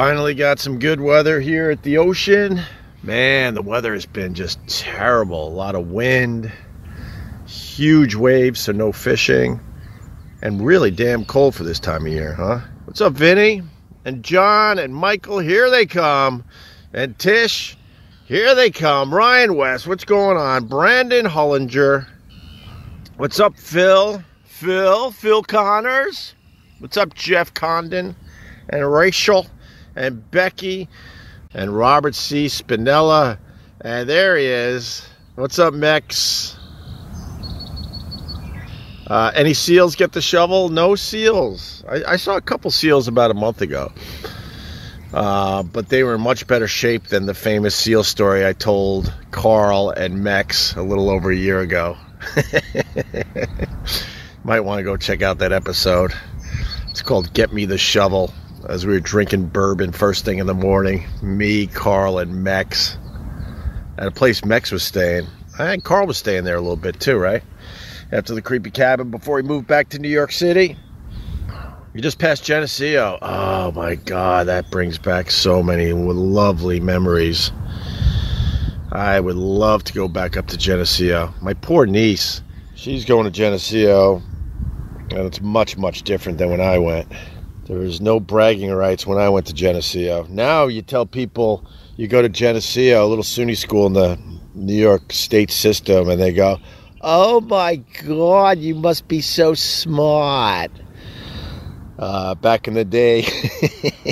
Finally got some good weather here at the ocean. Man, the weather has been just terrible. A lot of wind, huge waves, so no fishing, and really damn cold for this time of year, huh? What's up, Vinny? And John and Michael, here they come. And Tish, here they come. Ryan West, what's going on? Brandon Hollinger. What's up, Phil? Phil, Phil Connors. What's up, Jeff Condon? And Rachel and Becky and Robert C. Spinella. And there he is. What's up, Mex? Uh, any seals get the shovel? No seals. I, I, saw a couple seals about a month ago. Uh, but they were in much better shape than the famous seal story I told Carl and Mex a little over a year ago. Might want to go check out that episode. It's called Get Me the Shovel as we were drinking bourbon first thing in the morning. Me, Carl, and Mex at a place Mex was staying. I think Carl was staying there a little bit too, right? After the creepy cabin before he moved back to New York City. You just passed Geneseo. Oh my God, that brings back so many lovely memories. I would love to go back up to Geneseo. My poor niece, she's going to Geneseo, and it's much, much different than when I went. There was no bragging rights when I went to Geneseo. Now you tell people you go to Geneseo, a little SUNY school in the New York state system, and they go, Oh my God, you must be so smart. Uh, back in the day,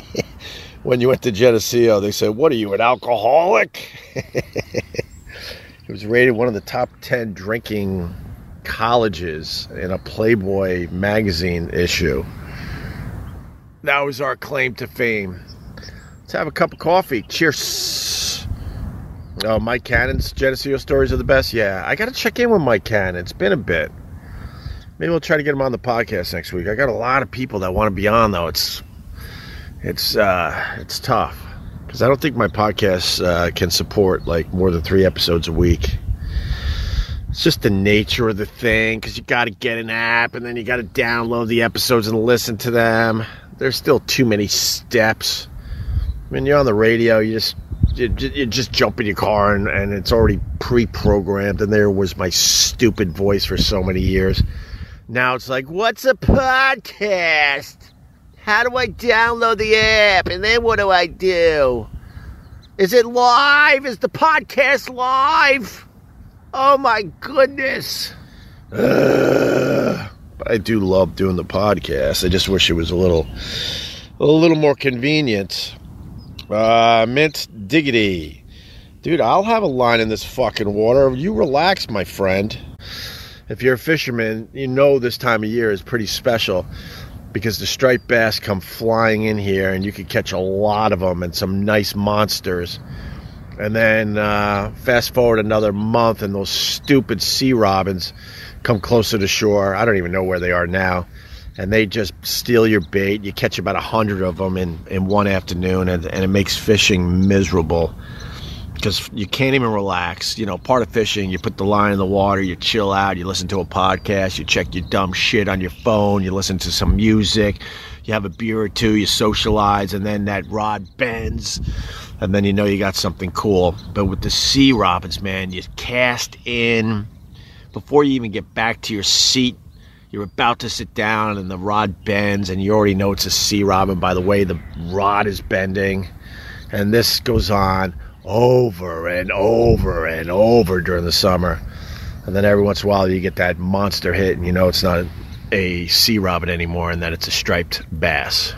when you went to Geneseo, they said, What are you, an alcoholic? it was rated one of the top 10 drinking colleges in a Playboy magazine issue. That was our claim to fame. Let's have a cup of coffee. Cheers. Oh, Mike Cannon's Geneseo stories are the best. Yeah, I got to check in with Mike Cannon. It's been a bit. Maybe we'll try to get him on the podcast next week. I got a lot of people that want to be on though. It's it's uh, it's tough because I don't think my podcast uh, can support like more than three episodes a week. It's just the nature of the thing because you got to get an app and then you got to download the episodes and listen to them there's still too many steps. I mean, you're on the radio, you just you, just jump in your car and, and it's already pre-programmed. And there was my stupid voice for so many years. Now it's like, what's a podcast? How do I download the app? And then what do I do? Is it live? Is the podcast live? Oh my goodness. Ugh. I do love doing the podcast. I just wish it was a little, a little more convenient. Uh, mint diggity, dude. I'll have a line in this fucking water. You relax, my friend. If you're a fisherman, you know this time of year is pretty special because the striped bass come flying in here, and you can catch a lot of them and some nice monsters. And then uh, fast forward another month, and those stupid sea robins come closer to shore. I don't even know where they are now. And they just steal your bait. You catch about a hundred of them in, in one afternoon, and, and it makes fishing miserable because you can't even relax. You know, part of fishing, you put the line in the water, you chill out, you listen to a podcast, you check your dumb shit on your phone, you listen to some music, you have a beer or two, you socialize, and then that rod bends, and then you know you got something cool. But with the sea robins, man, you cast in before you even get back to your seat, you're about to sit down and the rod bends and you already know it's a sea robin by the way the rod is bending. And this goes on over and over and over during the summer. And then every once in a while you get that monster hit and you know it's not a sea robin anymore and that it's a striped bass.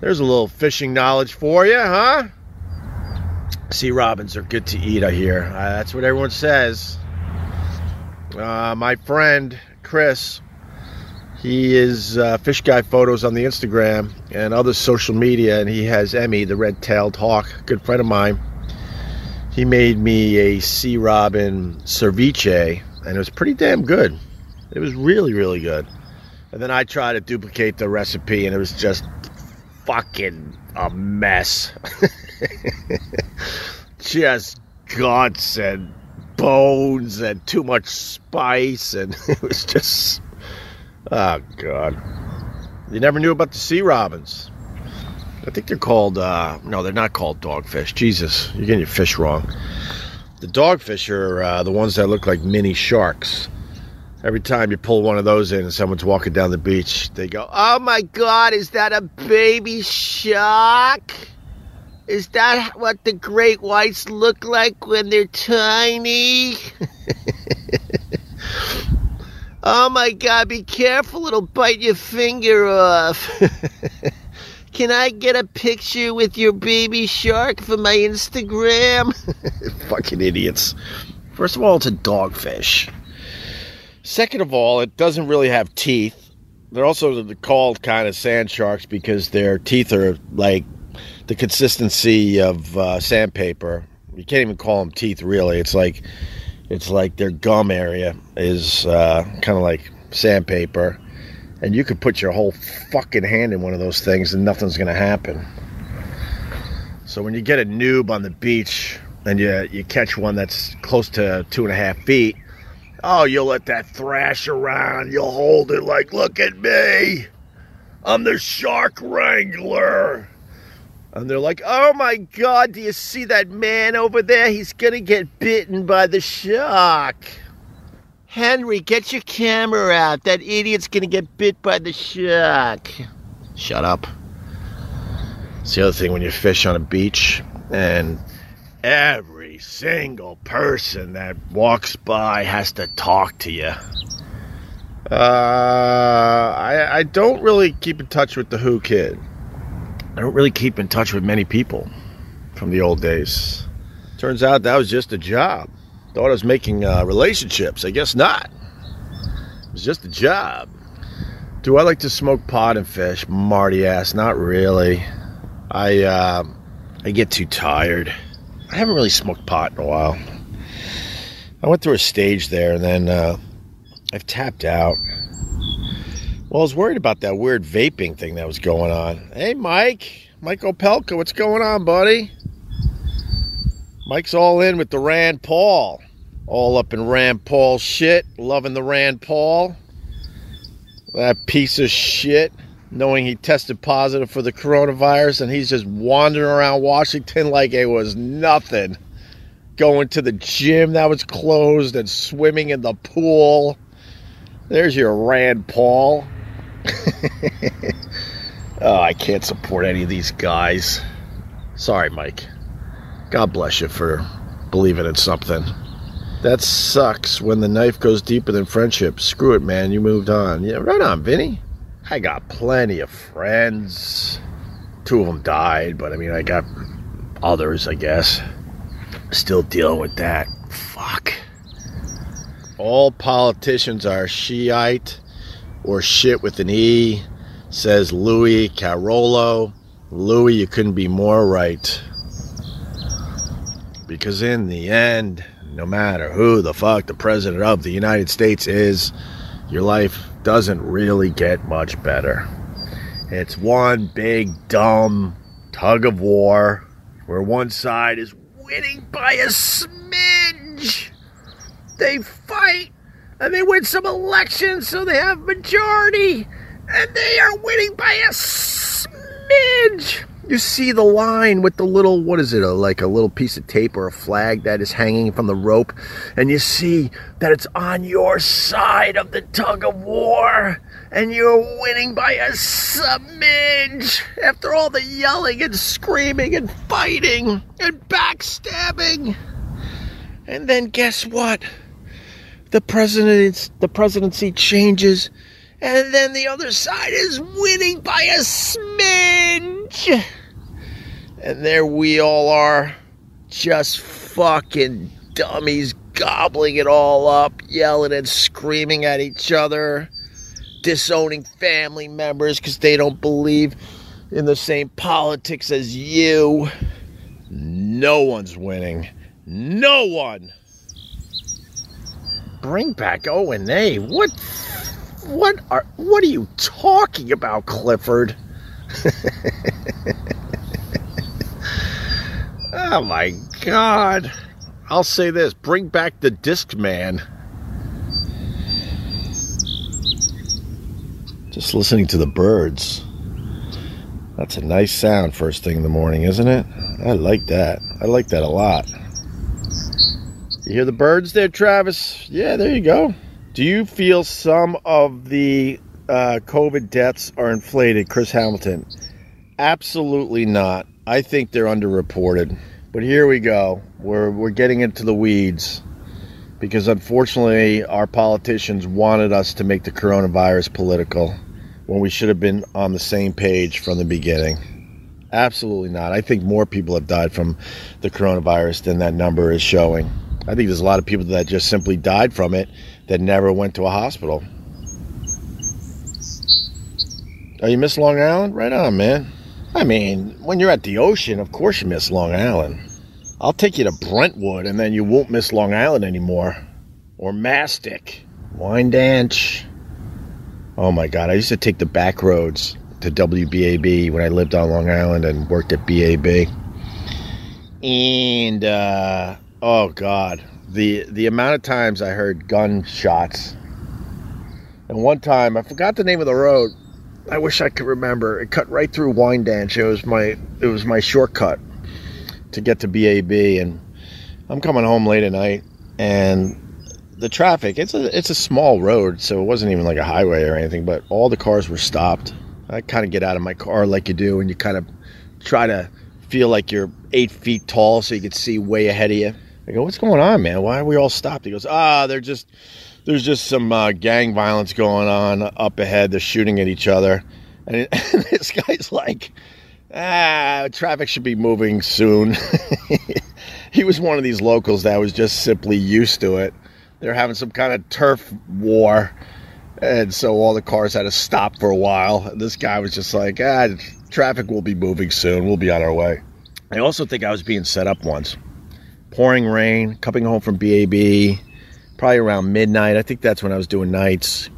There's a little fishing knowledge for you, huh? Sea robins are good to eat, I hear. Uh, that's what everyone says. Uh, my friend Chris, he is uh, fish guy photos on the Instagram and other social media, and he has Emmy, the red-tailed hawk, good friend of mine. He made me a sea robin ceviche, and it was pretty damn good. It was really, really good. And then I tried to duplicate the recipe, and it was just fucking a mess. just and bones and too much spice, and it was just, oh god. You never knew about the sea robins. I think they're called, uh, no, they're not called dogfish. Jesus, you're getting your fish wrong. The dogfish are uh, the ones that look like mini sharks. Every time you pull one of those in and someone's walking down the beach, they go, Oh my God, is that a baby shark? Is that what the great whites look like when they're tiny? oh my god, be careful, it'll bite your finger off. Can I get a picture with your baby shark for my Instagram? Fucking idiots. First of all, it's a dogfish. Second of all, it doesn't really have teeth. They're also called kind of sand sharks because their teeth are like the consistency of uh, sandpaper. You can't even call them teeth, really. It's like it's like their gum area is uh, kind of like sandpaper, and you could put your whole fucking hand in one of those things, and nothing's gonna happen. So when you get a noob on the beach and you you catch one that's close to two and a half feet, oh, you'll let that thrash around. You'll hold it like, look at me. I'm the shark wrangler. And they're like, oh my God, do you see that man over there? He's going to get bitten by the shark. Henry, get your camera out. That idiot's going to get bit by the shark. Shut up. It's the other thing when you fish on a beach and every single person that walks by has to talk to you. Uh, I, I don't really keep in touch with the Who kid. I don't really keep in touch with many people from the old days. Turns out that was just a job. Thought I was making uh, relationships. I guess not. It was just a job. Do I like to smoke pot and fish? Marty ass. Not really. I uh, I get too tired. I haven't really smoked pot in a while. I went through a stage there, and then uh, I've tapped out. Well, I was worried about that weird vaping thing that was going on. Hey, Mike. Mike Opelka, what's going on, buddy? Mike's all in with the Rand Paul. All up in Rand Paul shit. Loving the Rand Paul. That piece of shit. Knowing he tested positive for the coronavirus and he's just wandering around Washington like it was nothing. Going to the gym that was closed and swimming in the pool. There's your Rand Paul. oh, I can't support any of these guys. Sorry, Mike. God bless you for believing in something. That sucks when the knife goes deeper than friendship. Screw it, man. You moved on. Yeah, right on, Vinny. I got plenty of friends. Two of them died, but I mean, I got others, I guess. Still dealing with that. Fuck. All politicians are Shiite or shit with an E, says Louis Carollo. Louis, you couldn't be more right. Because in the end, no matter who the fuck the president of the United States is, your life doesn't really get much better. It's one big dumb tug of war where one side is winning by a smidge. They fight and they win some elections, so they have majority, and they are winning by a smidge. You see the line with the little, what is it, a, like a little piece of tape or a flag that is hanging from the rope, and you see that it's on your side of the tug of war, and you're winning by a smidge after all the yelling and screaming and fighting and backstabbing. And then guess what? The president's the presidency changes and then the other side is winning by a smidge. And there we all are just fucking dummies gobbling it all up yelling and screaming at each other disowning family members because they don't believe in the same politics as you. No one's winning. No one bring back O and A. What? What are? What are you talking about, Clifford? oh my God! I'll say this: bring back the Discman. Just listening to the birds. That's a nice sound first thing in the morning, isn't it? I like that. I like that a lot. You hear the birds there, Travis? Yeah, there you go. Do you feel some of the uh, COVID deaths are inflated, Chris Hamilton? Absolutely not. I think they're underreported. But here we go. We're, we're getting into the weeds because unfortunately, our politicians wanted us to make the coronavirus political when we should have been on the same page from the beginning. Absolutely not. I think more people have died from the coronavirus than that number is showing. I think there's a lot of people that just simply died from it that never went to a hospital. Oh, you miss Long Island? Right on, man. I mean, when you're at the ocean, of course you miss Long Island. I'll take you to Brentwood and then you won't miss Long Island anymore. Or Mastic, Wyandanch. Oh my God, I used to take the back roads to WBAB when I lived on Long Island and worked at BAB. And, uh, oh God, the, the amount of times I heard gunshots. And one time, I forgot the name of the road. I wish I could remember. It cut right through Wyandanch. It was my, it was my shortcut to get to BAB. And I'm coming home late at night and the traffic it's a it's a small road so it wasn't even like a highway or anything but all the cars were stopped i kind of get out of my car like you do and you kind of try to feel like you're eight feet tall so you can see way ahead of you i go what's going on man why are we all stopped he goes ah they're just there's just some uh, gang violence going on up ahead they're shooting at each other and, it, and this guy's like ah traffic should be moving soon he was one of these locals that was just simply used to it they're having some kind of turf war. And so all the cars had to stop for a while. And This guy was just like, ah, traffic will be moving soon. We'll be on our way. I also think I was being set up once. Pouring rain, coming home from BAB, probably around midnight. I think that's when I was doing nights.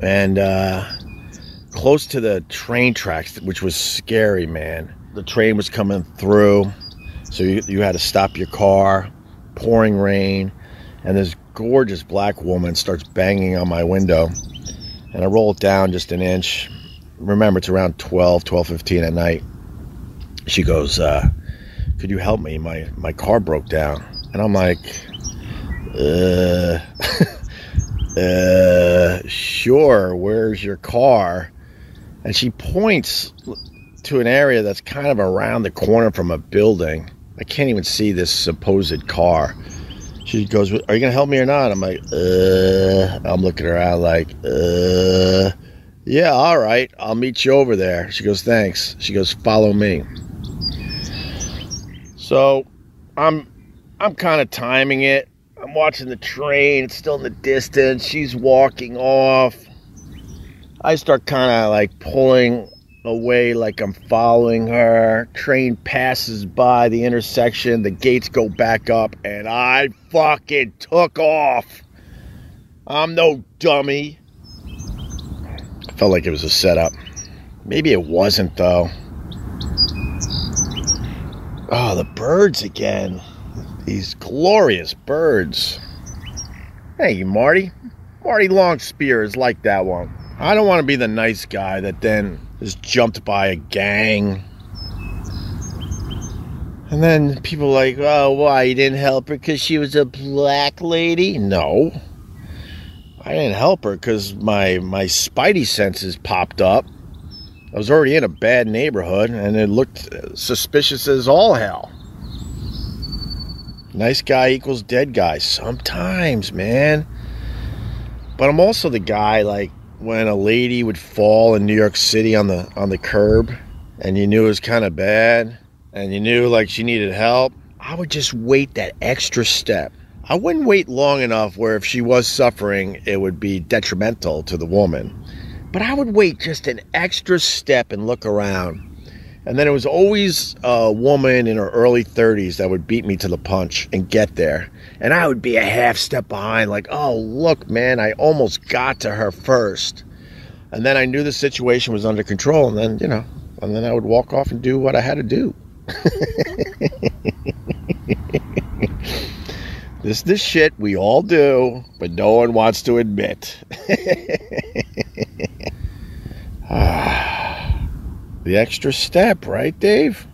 And uh, close to the train tracks, which was scary, man. The train was coming through, so you, you had to stop your car. Pouring rain, and this gorgeous black woman starts banging on my window and I roll it down just an inch. Remember, it's around 12, 12, 15 at night. She goes, uh, could you help me? My, my car broke down. And I'm like, uh, uh, sure, where's your car? And she points to an area that's kind of around the corner from a building. I can't even see this supposed car she goes, "Are you gonna help me or not?" I'm like, "Uh." I'm looking around like, "Uh." Yeah, all right. I'll meet you over there. She goes, "Thanks." She goes, "Follow me." So, I'm I'm kind of timing it. I'm watching the train. It's still in the distance. She's walking off. I start kind of like pulling away like I'm following her. Train passes by the intersection, the gates go back up, and I fucking took off. I'm no dummy. I felt like it was a setup. Maybe it wasn't, though. Oh, the birds again. These glorious birds. Hey, Marty. Marty Longspear is like that one. I don't want to be the nice guy that then is jumped by a gang. And then people like, oh, why you didn't help her because she was a black lady? No, I didn't help her because my my spidey senses popped up. I was already in a bad neighborhood, and it looked suspicious as all hell. Nice guy equals dead guy sometimes, man. But I'm also the guy like when a lady would fall in New York City on the on the curb and you knew it was kind of bad and you knew like she needed help, I would just wait that extra step. I wouldn't wait long enough where if she was suffering, it would be detrimental to the woman. But I would wait just an extra step and look around. And then it was always a woman in her early 30s that would beat me to the punch and get there and I would be a half step behind, like, oh, look, man, I almost got to her first. And then I knew the situation was under control, and then, you know, and then I would walk off and do what I had to do. this this shit we all do, but no one wants to admit. Ah, the extra step, right, Dave?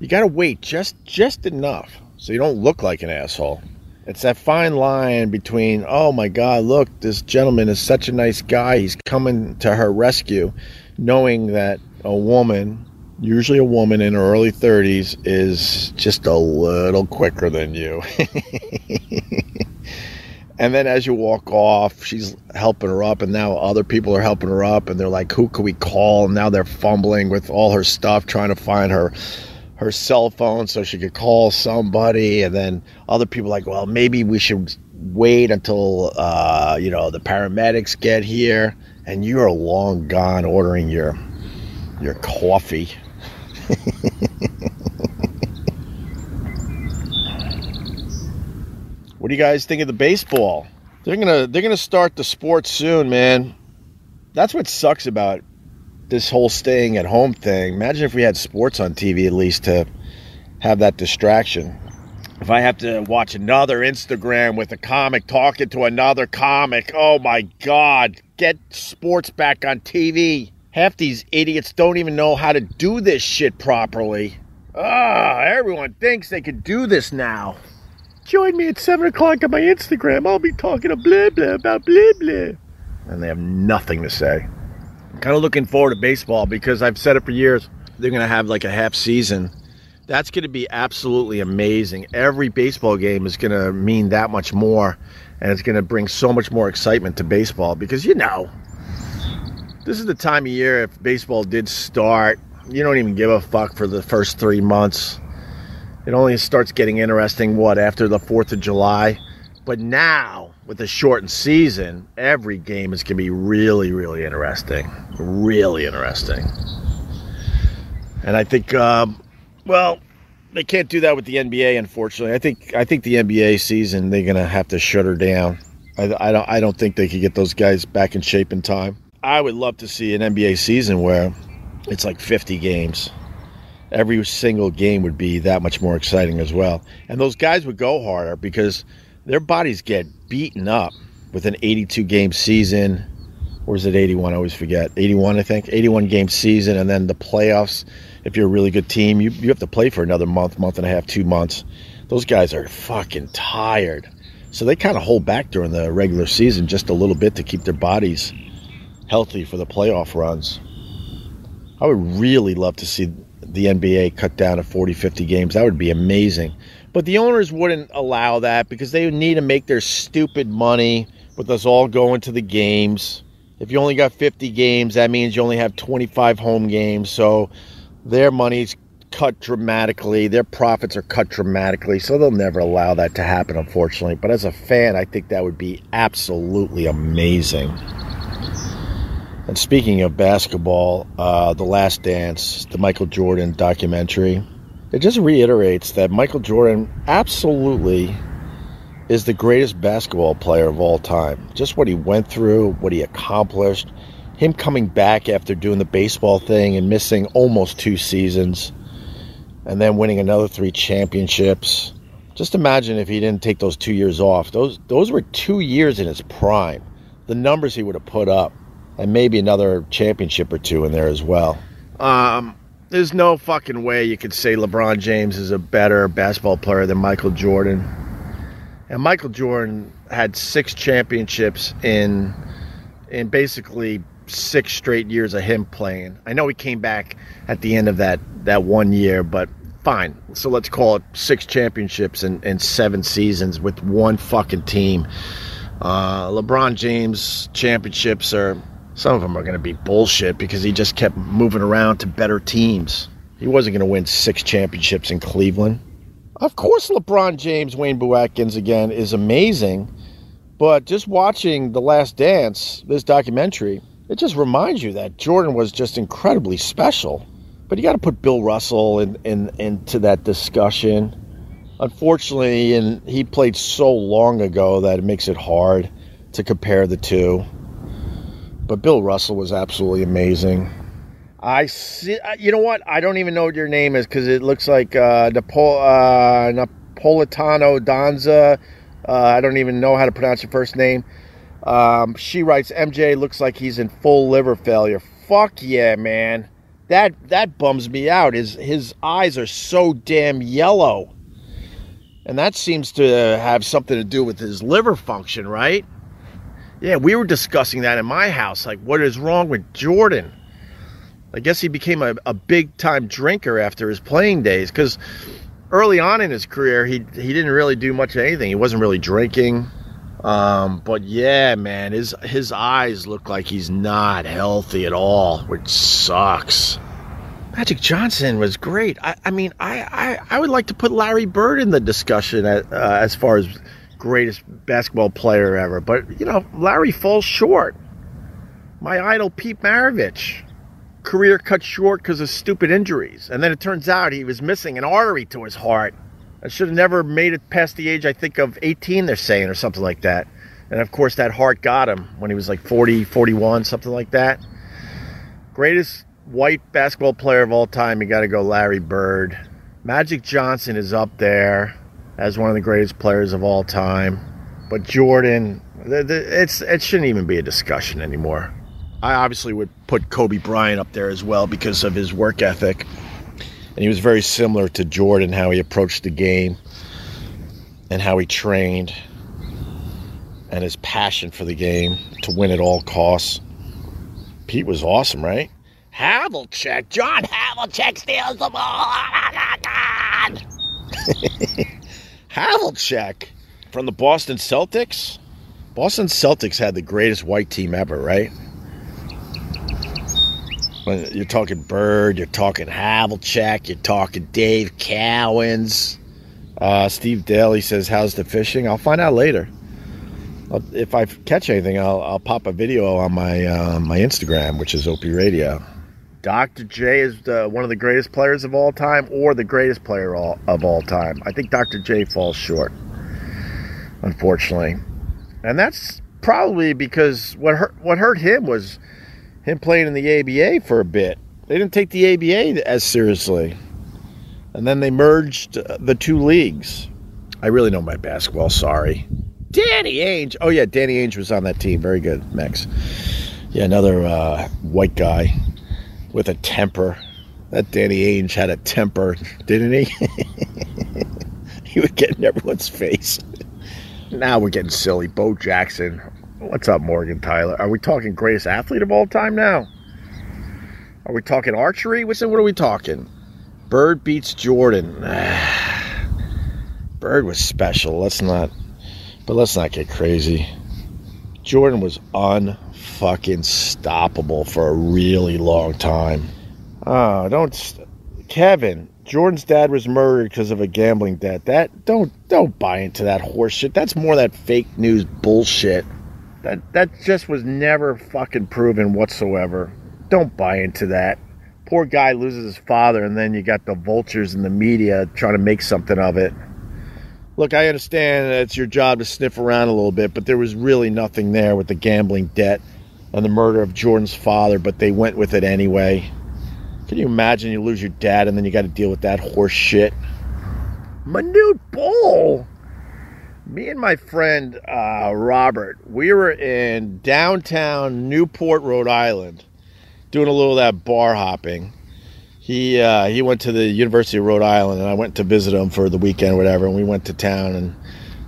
You got to wait just just enough so you don't look like an asshole. It's that fine line between, oh my God, look, this gentleman is such a nice guy. He's coming to her rescue, knowing that a woman, usually a woman in her early 30s, is just a little quicker than you. And then as you walk off, she's helping her up, and now other people are helping her up, and they're like, "Who can we call?" And now they're fumbling with all her stuff, trying to find her her cell phone so she could call somebody. And then other people like, "Well, maybe we should wait until uh, you know the paramedics get here." And you're long gone ordering your your coffee. What do you guys think of the baseball? They're gonna they're gonna start the sports soon, man. That's what sucks about this whole staying at home thing. Imagine if we had sports on TV at least to have that distraction. If I have to watch another Instagram with a comic talking to another comic, oh my God, get sports back on TV. Half these idiots don't even know how to do this shit properly. Ah, everyone thinks they can do this now. Join me at 7 o'clock on my Instagram. I'll be talking a blah blah about blah blah. And they have nothing to say. I'm kind of looking forward to baseball because I've said it for years. They're going to have like a half season. That's going to be absolutely amazing. Every baseball game is going to mean that much more. And it's going to bring so much more excitement to baseball because, you know, this is the time of year if baseball did start, you don't even give a fuck for the first three months it only starts getting interesting, what, after the 4th of July? But now, with the shortened season, every game is going to be really, really interesting. Really interesting. And I think, um, well, they can't do that with the NBA, unfortunately. I think I think the NBA season they're gonna have to shut her down. I, I don't I don't think they could get those guys back in shape in time. I would love to see an NBA season where it's like 50 games every single game would be that much more exciting as well. And those guys would go harder because their bodies get beaten up with an 82 game season. Or is it 81? I always forget. 81, I think. 81 game season. And then the playoffs. If you're a really good team, you, you have to play for another month, month and a half, two months. Those guys are fucking tired. So they kind of hold back during the regular season just a little bit to keep their bodies healthy for the playoff runs. I would really love to see the NBA cut down to 40, 50 games. That would be amazing. But the owners wouldn't allow that because they need to make their stupid money with us all going to the games. If you only got 50 games, that means you only have 25 home games. So their money's cut dramatically. Their profits are cut dramatically. So they'll never allow that to happen, unfortunately. But as a fan, I think that would be absolutely amazing. And speaking of basketball, uh, The Last Dance, the Michael Jordan documentary, it just reiterates that Michael Jordan absolutely is the greatest basketball player of all time. Just what he went through, what he accomplished, him coming back after doing the baseball thing and missing almost two seasons, and then winning another three championships. Just imagine if he didn't take those two years off. Those those were two years in his prime. The numbers he would have put up and maybe another championship or two in there as well. Um, there's no fucking way you could say LeBron James is a better basketball player than Michael Jordan. And Michael Jordan had six championships in in basically six straight years of him playing. I know he came back at the end of that that one year, but fine. So let's call it six championships and, and seven seasons with one fucking team. Uh, LeBron James championships are some of them are going to be bullshit because he just kept moving around to better teams. He wasn't going to win six championships in Cleveland. Of course, LeBron James, Wayne Boo Atkins again is amazing, but just watching The Last Dance, this documentary, it just reminds you that Jordan was just incredibly special. But you got to put Bill Russell in, in, into that discussion. Unfortunately, and he played so long ago that it makes it hard to compare the two. But Bill Russell was absolutely amazing. I see. Uh, you know what? I don't even know what your name is because it looks like uh, Napo- uh, Napolitano Donza. Uh, I don't even know how to pronounce your first name. Um, she writes, MJ looks like he's in full liver failure. Fuck yeah, man. That that bums me out. His his eyes are so damn yellow. And that seems to have something to do with his liver function, right? Yeah, we were discussing that in my house. Like, what is wrong with Jordan? I guess he became a, a big time drinker after his playing days because early on in his career, he, he didn't really do much of anything. He wasn't really drinking. Um, but yeah, man, his his eyes look like he's not healthy at all, which sucks. Magic Johnson was great. I, I mean, I, I, I would like to put Larry Bird in the discussion at, uh, as far as greatest basketball player ever. But, you know, Larry falls short. My idol, Pete Maravich, career cut short because of stupid injuries. And then it turns out he was missing an artery to his heart. I should have never made it past the age, I think, of 18, they're saying, or something like that. And of course, that heart got him when he was like 40, 41, something like that. Greatest white basketball player of all time, you got to go Larry Bird. Magic Johnson is up there as one of the greatest players of all time. But Jordan, it's it shouldn't even be a discussion anymore. I obviously would put Kobe Bryant up there as well because of his work ethic. And he was very similar to Jordan, how he approached the game and how he trained and his passion for the game to win at all costs. Pete was awesome, right? Havlicek. John Havlicek steals the ball. Oh Havlicek from the Boston Celtics. Boston Celtics had the greatest white team ever, right? When you're talking Bird, you're talking Havlicek, you're talking Dave Cowens. Uh, Steve Daly says, "How's the fishing?" I'll find out later. If I catch anything, I'll, I'll pop a video on my uh, my Instagram, which is Opie Radio. Dr. J is the, one of the greatest players of all time or the greatest player all, of all time. I think Dr. J falls short, unfortunately. And that's probably because what hurt, what hurt him was him playing in the ABA for a bit. They didn't take the ABA as seriously. And then they merged the two leagues. I really know my basketball, sorry. Danny Ainge. Oh, yeah, Danny Ainge was on that team. Very good, Max. Yeah, another uh, white guy with a temper. That Danny Ainge had a temper, didn't he? he would get in everyone's face. Now we're getting silly. Bo Jackson. What's up, Morgan Tyler? Are we talking greatest athlete of all time now? Are we talking archery? What's what are we talking? Bird beats Jordan. Bird was special. Let's not, but let's not get crazy. Jordan was unfucking stoppable for a really long time. Oh, don't, Kevin. Jordan's dad was murdered because of a gambling debt. That don't don't buy into that horseshit. That's more that fake news bullshit. That that just was never fucking proven whatsoever. Don't buy into that. Poor guy loses his father, and then you got the vultures in the media trying to make something of it. Look, I understand that it's your job to sniff around a little bit, but there was really nothing there with the gambling debt and the murder of Jordan's father, but they went with it anyway. Can you imagine you lose your dad and then you got to deal with that horse shit? Manute Bol! Me and my friend uh, Robert, we were in downtown Newport, Rhode Island, doing a little of that bar hopping he uh, he went to the University of Rhode Island, and I went to visit him for the weekend, or whatever. And we went to town and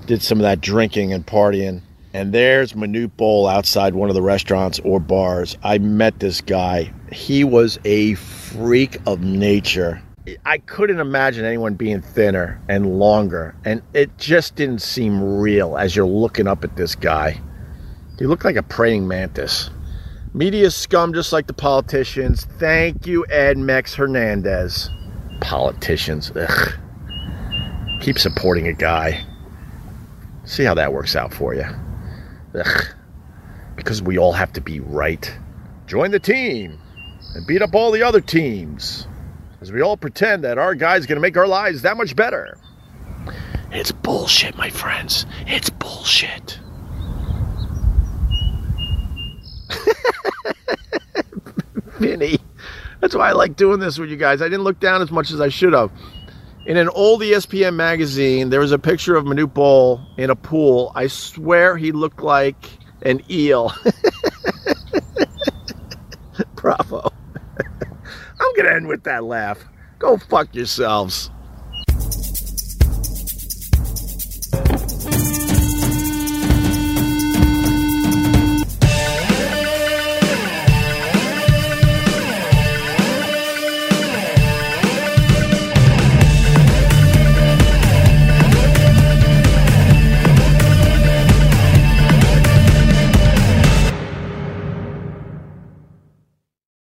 did some of that drinking and partying. And there's Manute Bol outside one of the restaurants or bars. I met this guy. He was a freak of nature. I couldn't imagine anyone being thinner and longer, and it just didn't seem real as you're looking up at this guy. He looked like a praying mantis. Media scum just like the politicians. Thank you, Ed Mex Hernandez. Politicians. Ugh. Keep supporting a guy. See how that works out for you. Ugh. Because we all have to be right. Join the team and beat up all the other teams. As we all pretend that our guy's going to make our lives that much better. It's bullshit, my friends. It's bullshit. Vinny. That's why I like doing this with you guys. I didn't look down as much as I should have. In an old ESPN magazine, there was a picture of Manute Bol in a pool. I swear he looked like an eel. Bravo. I'm gonna end with that laugh. Go fuck yourselves.